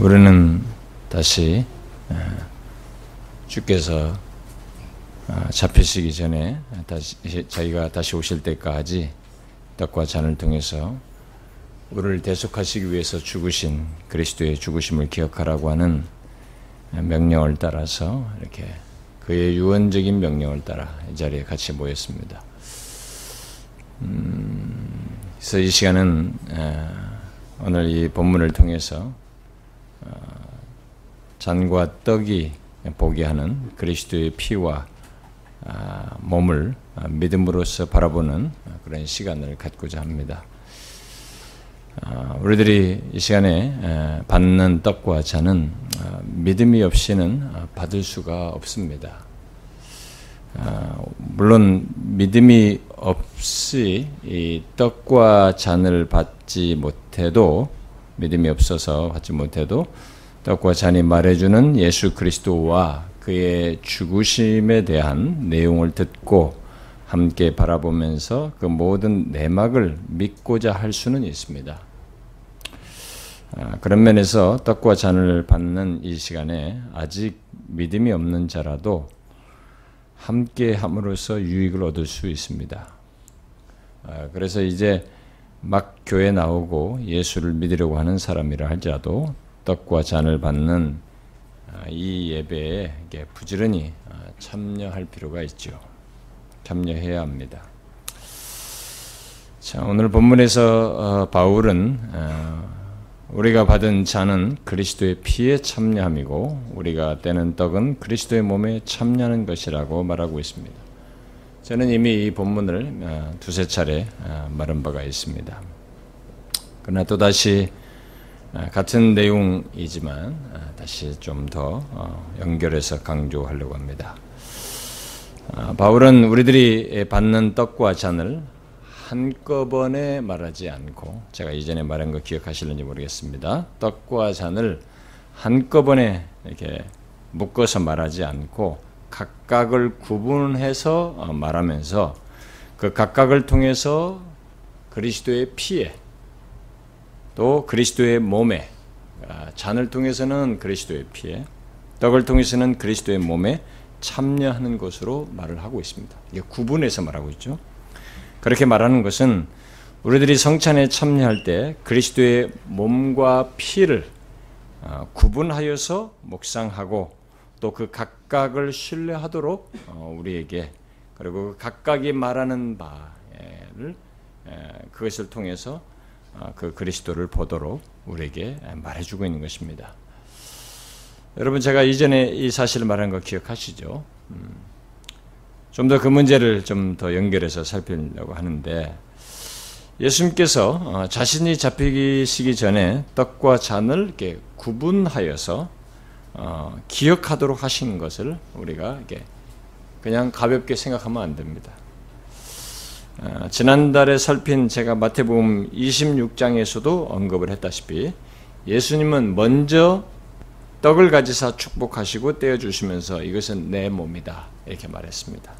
우리는 다시 주께서 잡히시기 전에 다시 자기가 다시 오실 때까지 떡과 잔을 통해서 우리를 대속하시기 위해서 죽으신 그리스도의 죽으심을 기억하라고 하는 명령을 따라서 이렇게 그의 유언적인 명령을 따라 이 자리에 같이 모였습니다. 음, 그래서 이 시간은 오늘 이 본문을 통해서 어, 잔과 떡이 보게 하는 그리스도의 피와 아, 몸을 믿음으로써 바라보는 그런 시간을 갖고자 합니다. 아, 우리들이 이 시간에 받는 떡과 잔은 아, 믿음이 없이는 받을 수가 없습니다. 물론 믿음이 없이 이 떡과 잔을 받지 못해도 믿음이 없어서 받지 못해도 떡과 잔이 말해주는 예수 그리스도와 그의 죽으심에 대한 내용을 듣고 함께 바라보면서 그 모든 내막을 믿고자 할 수는 있습니다. 아, 그런 면에서 떡과 잔을 받는 이 시간에 아직 믿음이 없는 자라도 함께 함으로써 유익을 얻을 수 있습니다. 아, 그래서 이제 막 교회 나오고 예수를 믿으려고 하는 사람이라 할지라도 떡과 잔을 받는 아, 이 예배에 부지런히 아, 참여할 필요가 있죠. 참여해야 합니다. 자, 오늘 본문에서 어, 바울은 어, 우리가 받은 잔은 그리스도의 피에 참여함이고 우리가 떼는 떡은 그리스도의 몸에 참여하는 것이라고 말하고 있습니다. 저는 이미 이 본문을 어, 두세 차례 어, 말한 바가 있습니다. 그러나 또 다시 어, 같은 내용이지만 다시 좀 더 연결해서 강조하려고 합니다. 바울은 우리들이 받는 떡과 잔을 한꺼번에 말하지 않고 제가 이전에 말한 거 기억하실는지 모르겠습니다. 떡과 잔을 한꺼번에 이렇게 묶어서 말하지 않고 각각을 구분해서 어, 말하면서 그 각각을 통해서 그리스도의 피에 또 그리스도의 몸에 아, 잔을 통해서는 그리스도의 피에 떡을 통해서는 그리스도의 몸에 참여하는 것으로 말을 하고 있습니다. 이게 구분해서 말하고 있죠. 그렇게 말하는 것은 우리들이 성찬에 참여할 때 그리스도의 몸과 피를 어, 구분하여서 묵상하고 또 그 각 각을 신뢰하도록 어, 우리에게 그리고 그 각각이 말하는 바를 그것을 통해서 어, 그 그리스도를 보도록 우리에게 말해주고 있는 것입니다. 여러분 제가 이전에 이 사실을 말한 거 기억하시죠? 음. 좀더 그 문제를 좀 더 연결해서 살피려고 하는데 예수님께서 어, 자신이 잡히시기 전에 떡과 잔을 이렇게 구분하여서 어, 기억하도록 하신 것을 우리가 이렇게 그냥 가볍게 생각하면 안 됩니다. 어, 지난달에 살핀 제가 마태복음 26장에서도 언급을 했다시피 예수님은 먼저 떡을 가지사 축복하시고 떼어 주시면서 이것은 내 몸이다 이렇게 말했습니다.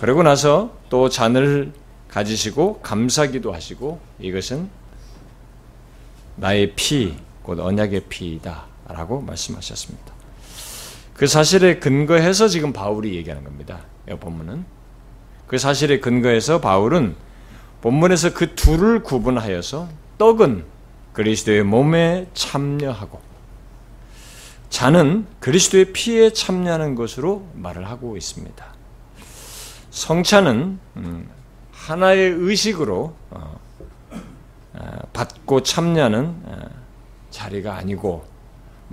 그러고 나서 또 잔을 가지시고 감사기도 하시고 이것은 나의 피, 곧 언약의 피이다. 라고 말씀하셨습니다. 그 사실에 근거해서 지금 바울이 얘기하는 겁니다. 이 본문은. 그 사실에 근거해서 바울은 본문에서 그 둘을 구분하여서 떡은 그리스도의 몸에 참여하고 잔은 그리스도의 피에 참여하는 것으로 말을 하고 있습니다. 성찬은 음, 하나의 의식으로 어, 어, 받고 참여하는 어, 자리가 아니고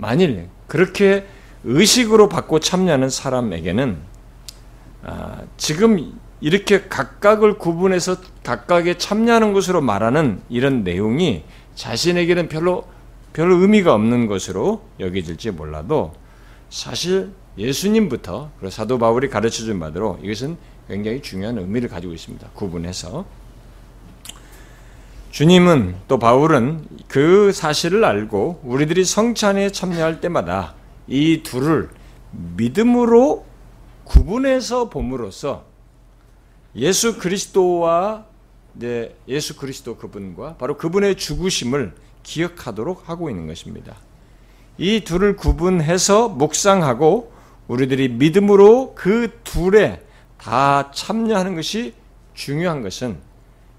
만일 그렇게 의식으로 받고 참여하는 사람에게는 아, 지금 이렇게 각각을 구분해서 각각에 참여하는 것으로 말하는 이런 내용이 자신에게는 별로 별 의미가 없는 것으로 여겨질지 몰라도 사실 예수님부터 사도 바울이 가르쳐 준 바대로 이것은 굉장히 중요한 의미를 가지고 있습니다. 구분해서. 주님은 또 바울은 그 사실을 알고 우리들이 성찬에 참여할 때마다 이 둘을 믿음으로 구분해서 봄으로써 예수 그리스도와 예수 그리스도 그분과 바로 그분의 죽으심을 기억하도록 하고 있는 것입니다. 이 둘을 구분해서 묵상하고 우리들이 믿음으로 그 둘에 다 참여하는 것이 중요한 것은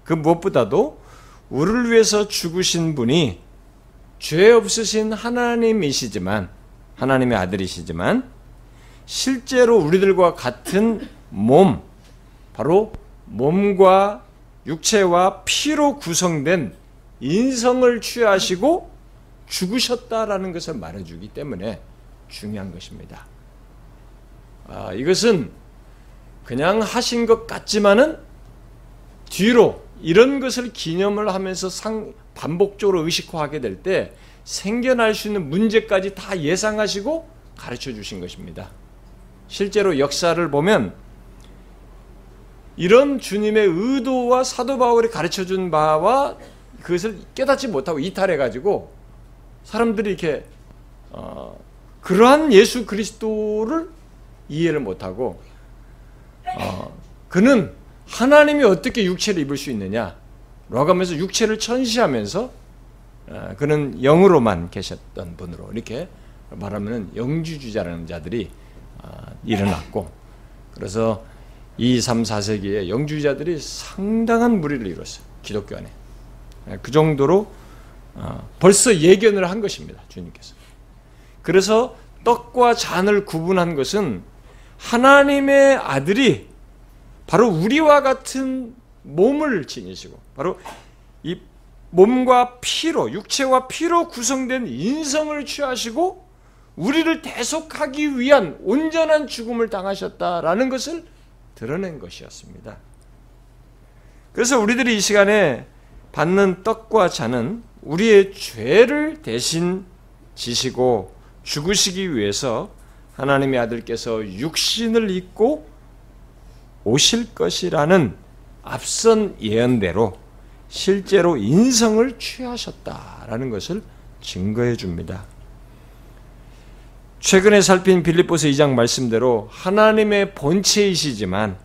그 무엇보다도 우리를 위해서 죽으신 분이 죄 없으신 하나님이시지만 하나님의 아들이시지만 실제로 우리들과 같은 몸 바로 몸과 육체와 피로 구성된 인성을 취하시고 죽으셨다라는 것을 말해주기 때문에 중요한 것입니다. 아, 이것은 그냥 하신 것 같지만은 뒤로 이런 것을 기념을 하면서 상, 반복적으로 의식화하게 될 때 생겨날 수 있는 문제까지 다 예상하시고 가르쳐 주신 것입니다. 실제로 역사를 보면 이런 주님의 의도와 사도 바울이 가르쳐 준 바와 그것을 깨닫지 못하고 이탈해 가지고 사람들이 이렇게 어, 그러한 예수 그리스도를 이해를 못하고 어, 그는 하나님이 어떻게 육체를 입을 수 있느냐 라고 하면서 육체를 천시하면서 어, 그는 영으로만 계셨던 분으로 이렇게 말하면 영주주자라는 자들이 어, 일어났고 그래서 2, 3, 4세기에 영주자들이 상당한 무리를 이뤘어요. 기독교 안에. 예, 그 정도로 어, 벌써 예견을 한 것입니다. 주님께서. 그래서 떡과 잔을 구분한 것은 하나님의 아들이 바로 우리와 같은 몸을 지니시고 바로 이 몸과 피로 육체와 피로 구성된 인성을 취하시고 우리를 대속하기 위한 온전한 죽음을 당하셨다라는 것을 드러낸 것이었습니다. 그래서 우리들이 이 시간에 받는 떡과 잔은 우리의 죄를 대신 지시고 죽으시기 위해서 하나님의 아들께서 육신을 입고 오실 것이라는 앞선 예언대로 실제로 인성을 취하셨다라는 것을 증거해 줍니다. 최근에 살핀 빌립보서 2장 말씀대로 하나님의 본체이시지만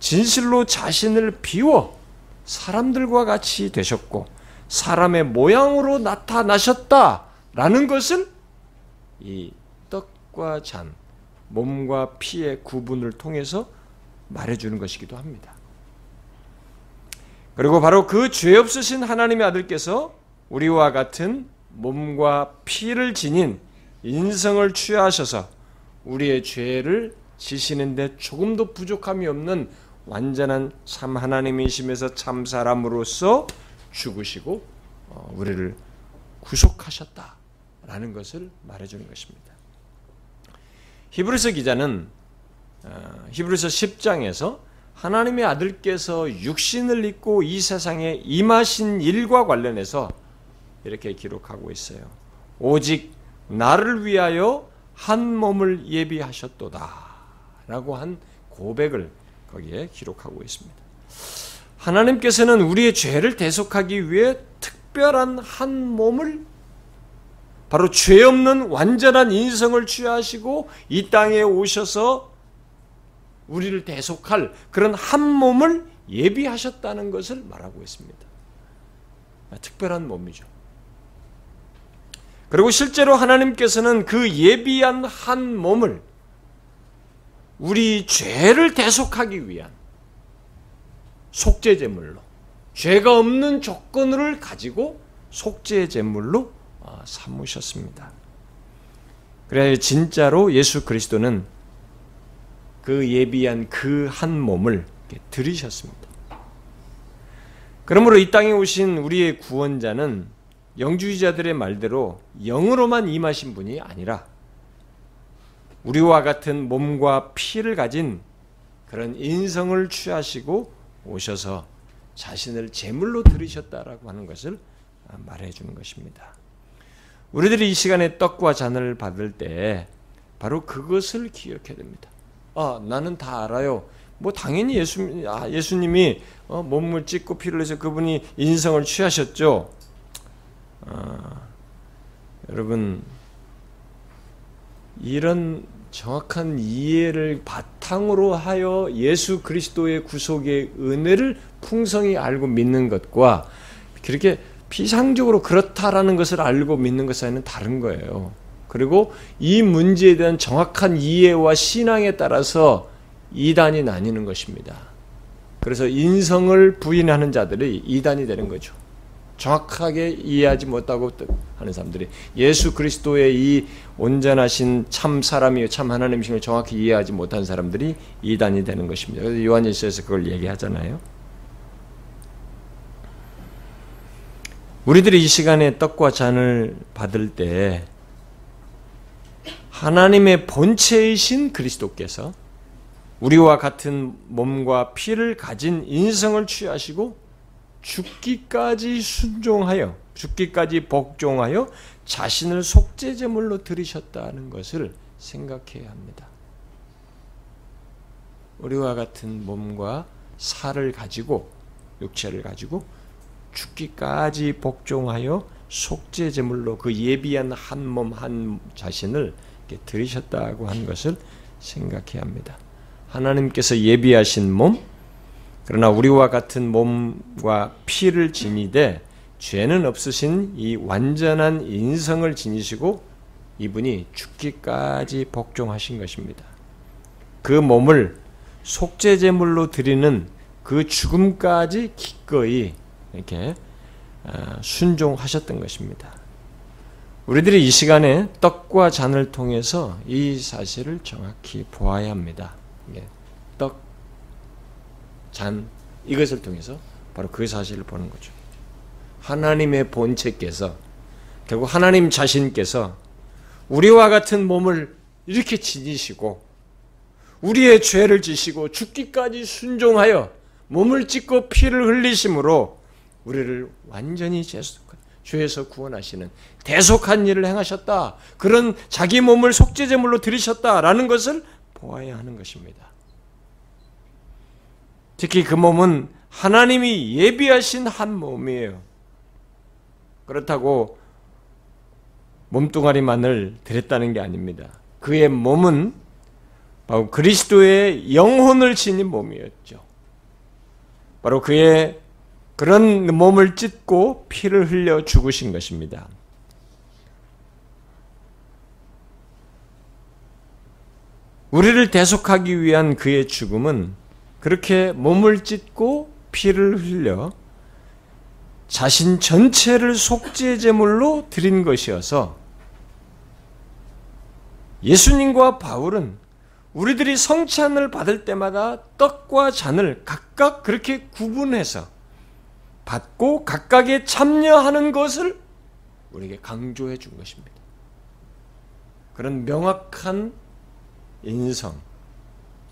진실로 자신을 비워 사람들과 같이 되셨고 사람의 모양으로 나타나셨다라는 것을 이 떡과 잔, 몸과 피의 구분을 통해서 말해주는 것이기도 합니다. 그리고 바로 그 죄 없으신 하나님의 아들께서 우리와 같은 몸과 피를 지닌 인성을 취하셔서 우리의 죄를 지시는데 조금도 부족함이 없는 완전한 참 하나님이심에서 참 사람으로서 죽으시고 어, 우리를 구속하셨다라는 것을 말해주는 것입니다. 히브리서 기자는 어, 히브리서 10장에서 하나님의 아들께서 육신을 입고 이 세상에 임하신 일과 관련해서 이렇게 기록하고 있어요. 오직 나를 위하여 한 몸을 예비하셨도다. 라고 한 고백을 거기에 기록하고 있습니다. 하나님께서는 우리의 죄를 대속하기 위해 특별한 한 몸을 바로 죄 없는 완전한 인성을 취하시고 이 땅에 오셔서 우리를 대속할 그런 한 몸을 예비하셨다는 것을 말하고 있습니다. 특별한 몸이죠. 그리고 실제로 하나님께서는 그 예비한 한 몸을 우리 죄를 대속하기 위한 속죄 제물로 죄가 없는 조건을 가지고 속죄 제물로 어, 삼으셨습니다. 그래 진짜로 예수 그리스도는 그 예비한 그 한 몸을 들이셨습니다. 그러므로 이 땅에 오신 우리의 구원자는 영주의자들의 말대로 영으로만 임하신 분이 아니라 우리와 같은 몸과 피를 가진 그런 인성을 취하시고 오셔서 자신을 제물로 들으셨다라고 하는 것을 말해 주는 것입니다. 우리들이 이 시간에 떡과 잔을 받을 때 바로 그것을 기억해야 됩니다. 아, 나는 다 알아요. 뭐 당연히 예수 아, 예수님이 어, 몸을 찢고 피를 내서 그분이 인성을 취하셨죠. 아, 여러분 이런 정확한 이해를 바탕으로 하여 예수 그리스도의 구속의 은혜를 풍성히 알고 믿는 것과 그렇게 피상적으로 그렇다라는 것을 알고 믿는 것 사이는 다른 거예요. 그리고 이 문제에 대한 정확한 이해와 신앙에 따라서 이단이 나뉘는 것입니다. 그래서 인성을 부인하는 자들이 이단이 되는 거죠. 정확하게 이해하지 못하고 하는 사람들이 예수 그리스도의 이 온전하신 참 사람이요 참 하나님이심을 정확히 이해하지 못한 사람들이 이단이 되는 것입니다. 그래서 요한일서에서 그걸 얘기하잖아요. 우리들이 이 시간에 떡과 잔을 받을 때 하나님의 본체이신 그리스도께서 우리와 같은 몸과 피를 가진 인성을 취하시고 죽기까지 순종하여 죽기까지 복종하여 자신을 속죄제물로 들이셨다는 것을 생각해야 합니다. 우리와 같은 몸과 살을 가지고 육체를 가지고 죽기까지 복종하여 속죄제물로 그 예비한 한 몸 한 자신을 들이셨다고 한 것을 생각해야 합니다. 하나님께서 예비하신 몸, 그러나 우리와 같은 몸과 피를 지니되 죄는 없으신 이 완전한 인성을 지니시고 이분이 죽기까지 복종하신 것입니다. 그 몸을 속죄 제물로 드리는 그 죽음까지 기꺼이 이렇게 아, 순종하셨던 것입니다. 우리들이 이 시간에 떡과 잔을 통해서 이 사실을 정확히 보아야 합니다. 떡, 잔 이것을 통해서 바로 그 사실을 보는 거죠. 하나님의 본체께서 결국 하나님 자신께서 우리와 같은 몸을 이렇게 지니시고 우리의 죄를 지시고 죽기까지 순종하여 몸을 찢고 피를 흘리심으로 우리를 완전히 죄에서 구원하시는 대속한 일을 행하셨다. 그런 자기 몸을 속죄제물로 들이셨다라는 것을 보아야 하는 것입니다. 특히 그 몸은 하나님이 예비하신 한 몸이에요. 그렇다고 몸뚱아리만을 드렸다는 게 아닙니다. 그의 몸은 바로 그리스도의 영혼을 지닌 몸이었죠. 바로 그의 그런 몸을 찢고 피를 흘려 죽으신 것입니다. 우리를 대속하기 위한 그의 죽음은 그렇게 몸을 찢고 피를 흘려 자신 전체를 속죄 제물로 드린 것이어서 예수님과 바울은 우리들이 성찬을 받을 때마다 떡과 잔을 각각 그렇게 구분해서 받고 각각에 참여하는 것을 우리에게 강조해 준 것입니다. 그런 명확한 인성,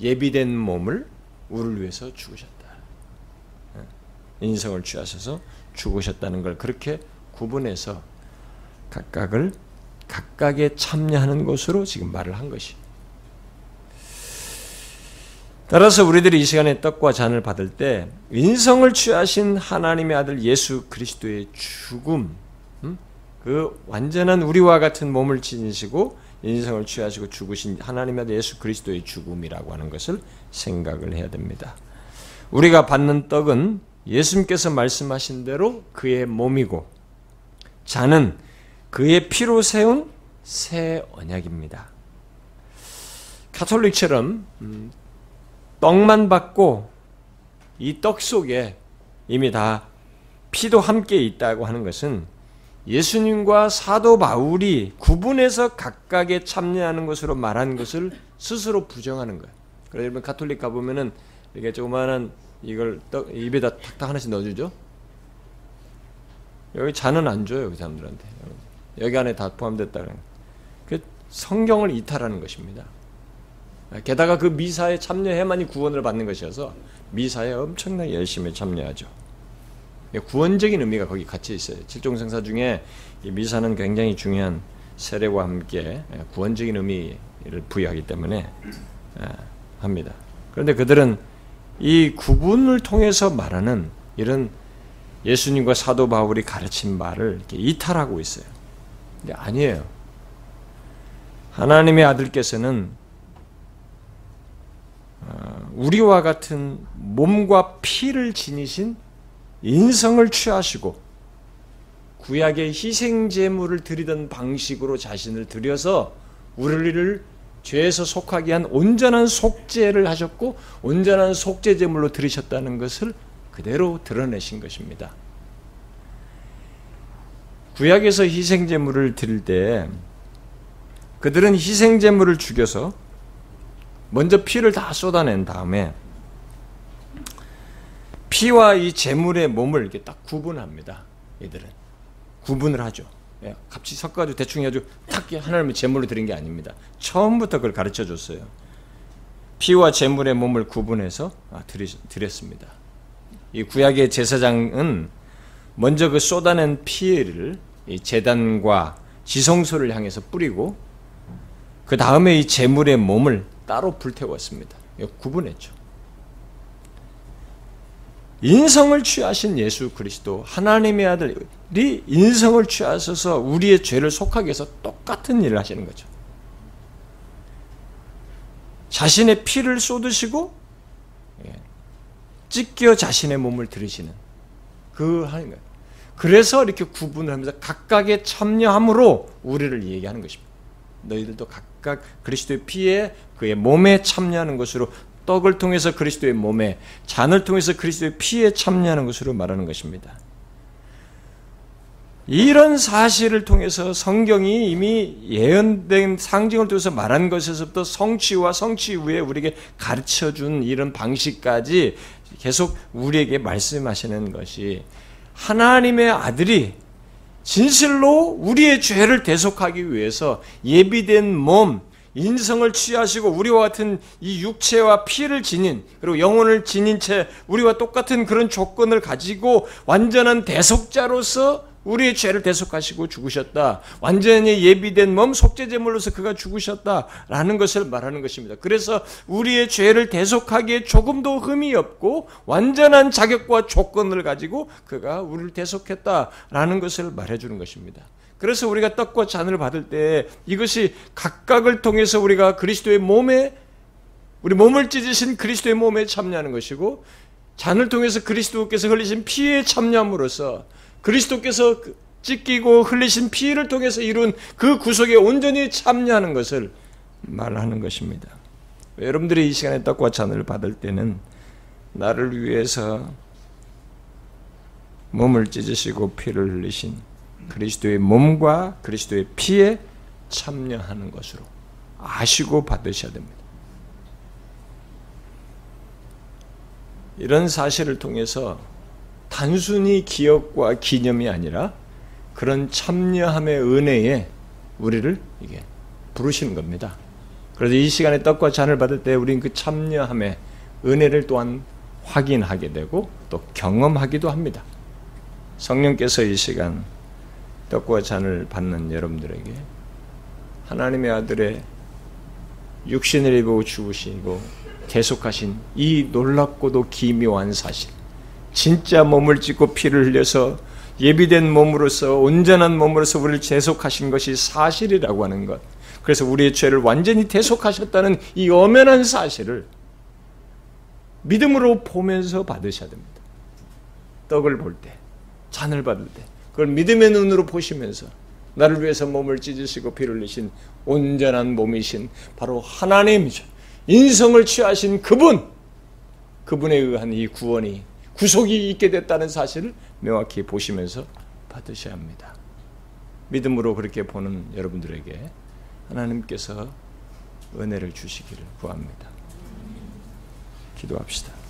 예비된 몸을 우리를 위해서 죽으셨다. 예. 인성을 취하셔서 죽으셨다는 걸 그렇게 구분해서 각각을 각각에 참여하는 것으로 지금 말을 한 것이. 따라서 우리들이 이 시간에 떡과 잔을 받을 때 인성을 취하신 하나님의 아들 예수 그리스도의 죽음, 음? 그 완전한 우리와 같은 몸을 지니시고 인성을 취하시고 죽으신 하나님의 아들 예수 그리스도의 죽음이라고 하는 것을 생각을 해야 됩니다. 우리가 받는 떡은 예수님께서 말씀하신 대로 그의 몸이고 잔은 그의 피로 세운 새 언약입니다. 카톨릭처럼 음, 떡만 받고 이 떡 속에 이미 다 피도 함께 있다고 하는 것은 예수님과 사도 바울이 구분해서 각각에 참여하는 것으로 말한 것을 스스로 부정하는 거예요. 그래서 여러분 가톨릭 가보면은 이게 조그마한 이걸 떡, 입에다 탁탁 하나씩 넣어주죠. 여기 잔은 안 줘요 그 사람들한테. 여기 안에 다 포함됐다 그 성경을 이탈하는 것입니다. 게다가 그 미사에 참여해만이 구원을 받는 것이어서 미사에 엄청나게 열심히 참여하죠. 구원적인 의미가 거기 같이 있어요. 칠종생사 중에 미사는 굉장히 중요한 세례와 함께 구원적인 의미를 부여하기 때문에 합니다. 그런데 그들은 이 구분을 통해서 말하는 이런 예수님과 사도 바울이 가르친 말을 이탈하고 있어요. 근데 아니에요. 하나님의 아들께서는 어, 우리와 같은 몸과 피를 지니신 인성을 취하시고 구약의 희생 제물을 드리던 방식으로 자신을 드려서 우리를 죄에서 속하게 한 온전한 속죄를 하셨고 온전한 속죄 제물로 드리셨다는 것을 그대로 드러내신 것입니다. 구약에서 희생 제물을 드릴 때 그들은 희생 제물을 죽여서 먼저 피를 다 쏟아낸 다음에 피와 이 제물의 몸을 이렇게 딱 구분합니다. 이들은 구분을 하죠. 예, 같이 섞어가지고 대충 해가지고 탁 하나님의 제물로 드린 게 아닙니다. 처음부터 그걸 가르쳐 줬어요. 피와 제물의 몸을 구분해서 아, 드렸습니다. 이 구약의 제사장은 먼저 그 쏟아낸 피를 재단과 지성소를 향해서 뿌리고 그 다음에 이 제물의 몸을 따로 불태웠습니다. 구분했죠. 인성을 취하신 예수 그리스도 하나님의 아들이 인성을 취하셔서 우리의 죄를 속하게 해서 똑같은 일을 하시는 거죠. 자신의 피를 쏟으시고 예, 찢겨 자신의 몸을 들으시는 그 하는 거예요. 그래서 이렇게 구분을 하면서 각각의 참여함으로 우리를 얘기하는 것입니다. 너희들도 각 각 그리스도의 피에 그의 몸에 참여하는 것으로 떡을 통해서 그리스도의 몸에 잔을 통해서 그리스도의 피에 참여하는 것으로 말하는 것입니다. 이런 사실을 통해서 성경이 이미 예언된 상징을 통해서 말한 것에서부터 성취와 성취 후에 우리에게 가르쳐 준 이런 방식까지 계속 우리에게 말씀하시는 것이 하나님의 아들이 진실로 우리의 죄를 대속하기 위해서 예비된 몸, 인성을 취하시고 우리와 같은 이 육체와 피를 지닌 그리고 영혼을 지닌 채 우리와 똑같은 그런 조건을 가지고 완전한 대속자로서 우리의 죄를 대속하시고 죽으셨다. 완전히 예비된 몸 속죄제물로서 그가 죽으셨다라는 것을 말하는 것입니다. 그래서 우리의 죄를 대속하기에 조금도 흠이 없고 완전한 자격과 조건을 가지고 그가 우리를 대속했다라는 것을 말해 주는 것입니다. 그래서 우리가 떡과 잔을 받을 때 이것이 각각을 통해서 우리가 그리스도의 몸에 우리 몸을 찢으신 그리스도의 몸에 참여하는 것이고 잔을 통해서 그리스도께서 흘리신 피에 참여함으로써 그리스도께서 그 찢기고 흘리신 피를 통해서 이룬 그 구속에 온전히 참여하는 것을 말하는 것입니다. 여러분들이 이 시간에 떡과 잔을 받을 때는 나를 위해서 몸을 찢으시고 피를 흘리신 그리스도의 몸과 그리스도의 피에 참여하는 것으로 아시고 받으셔야 됩니다. 이런 사실을 통해서 단순히 기억과 기념이 아니라 그런 참여함의 은혜에 우리를 이게 부르시는 겁니다. 그래서 이 시간에 떡과 잔을 받을 때 우리는 그 참여함의 은혜를 또한 확인하게 되고 또 경험하기도 합니다. 성령께서 이 시간 떡과 잔을 받는 여러분들에게 하나님의 아들의 육신을 입어 죽으시고 계속하신 이 놀랍고도 기묘한 사실, 진짜 몸을 찢고 피를 흘려서 예비된 몸으로서 온전한 몸으로서 우리를 재속하신 것이 사실이라고 하는 것. 그래서 우리의 죄를 완전히 대속하셨다는 이 엄연한 사실을 믿음으로 보면서 받으셔야 됩니다. 떡을 볼 때, 잔을 받을 때, 그걸 믿음의 눈으로 보시면서 나를 위해서 몸을 찢으시고 피를 흘리신 온전한 몸이신 바로 하나님이죠. 인성을 취하신 그분, 그분에 의한 이 구원이 구속이 있게 됐다는 사실을 명확히 보시면서 받으셔야 합니다. 믿음으로 그렇게 보는 여러분들에게 하나님께서 은혜를 주시기를 구합니다. 기도합시다.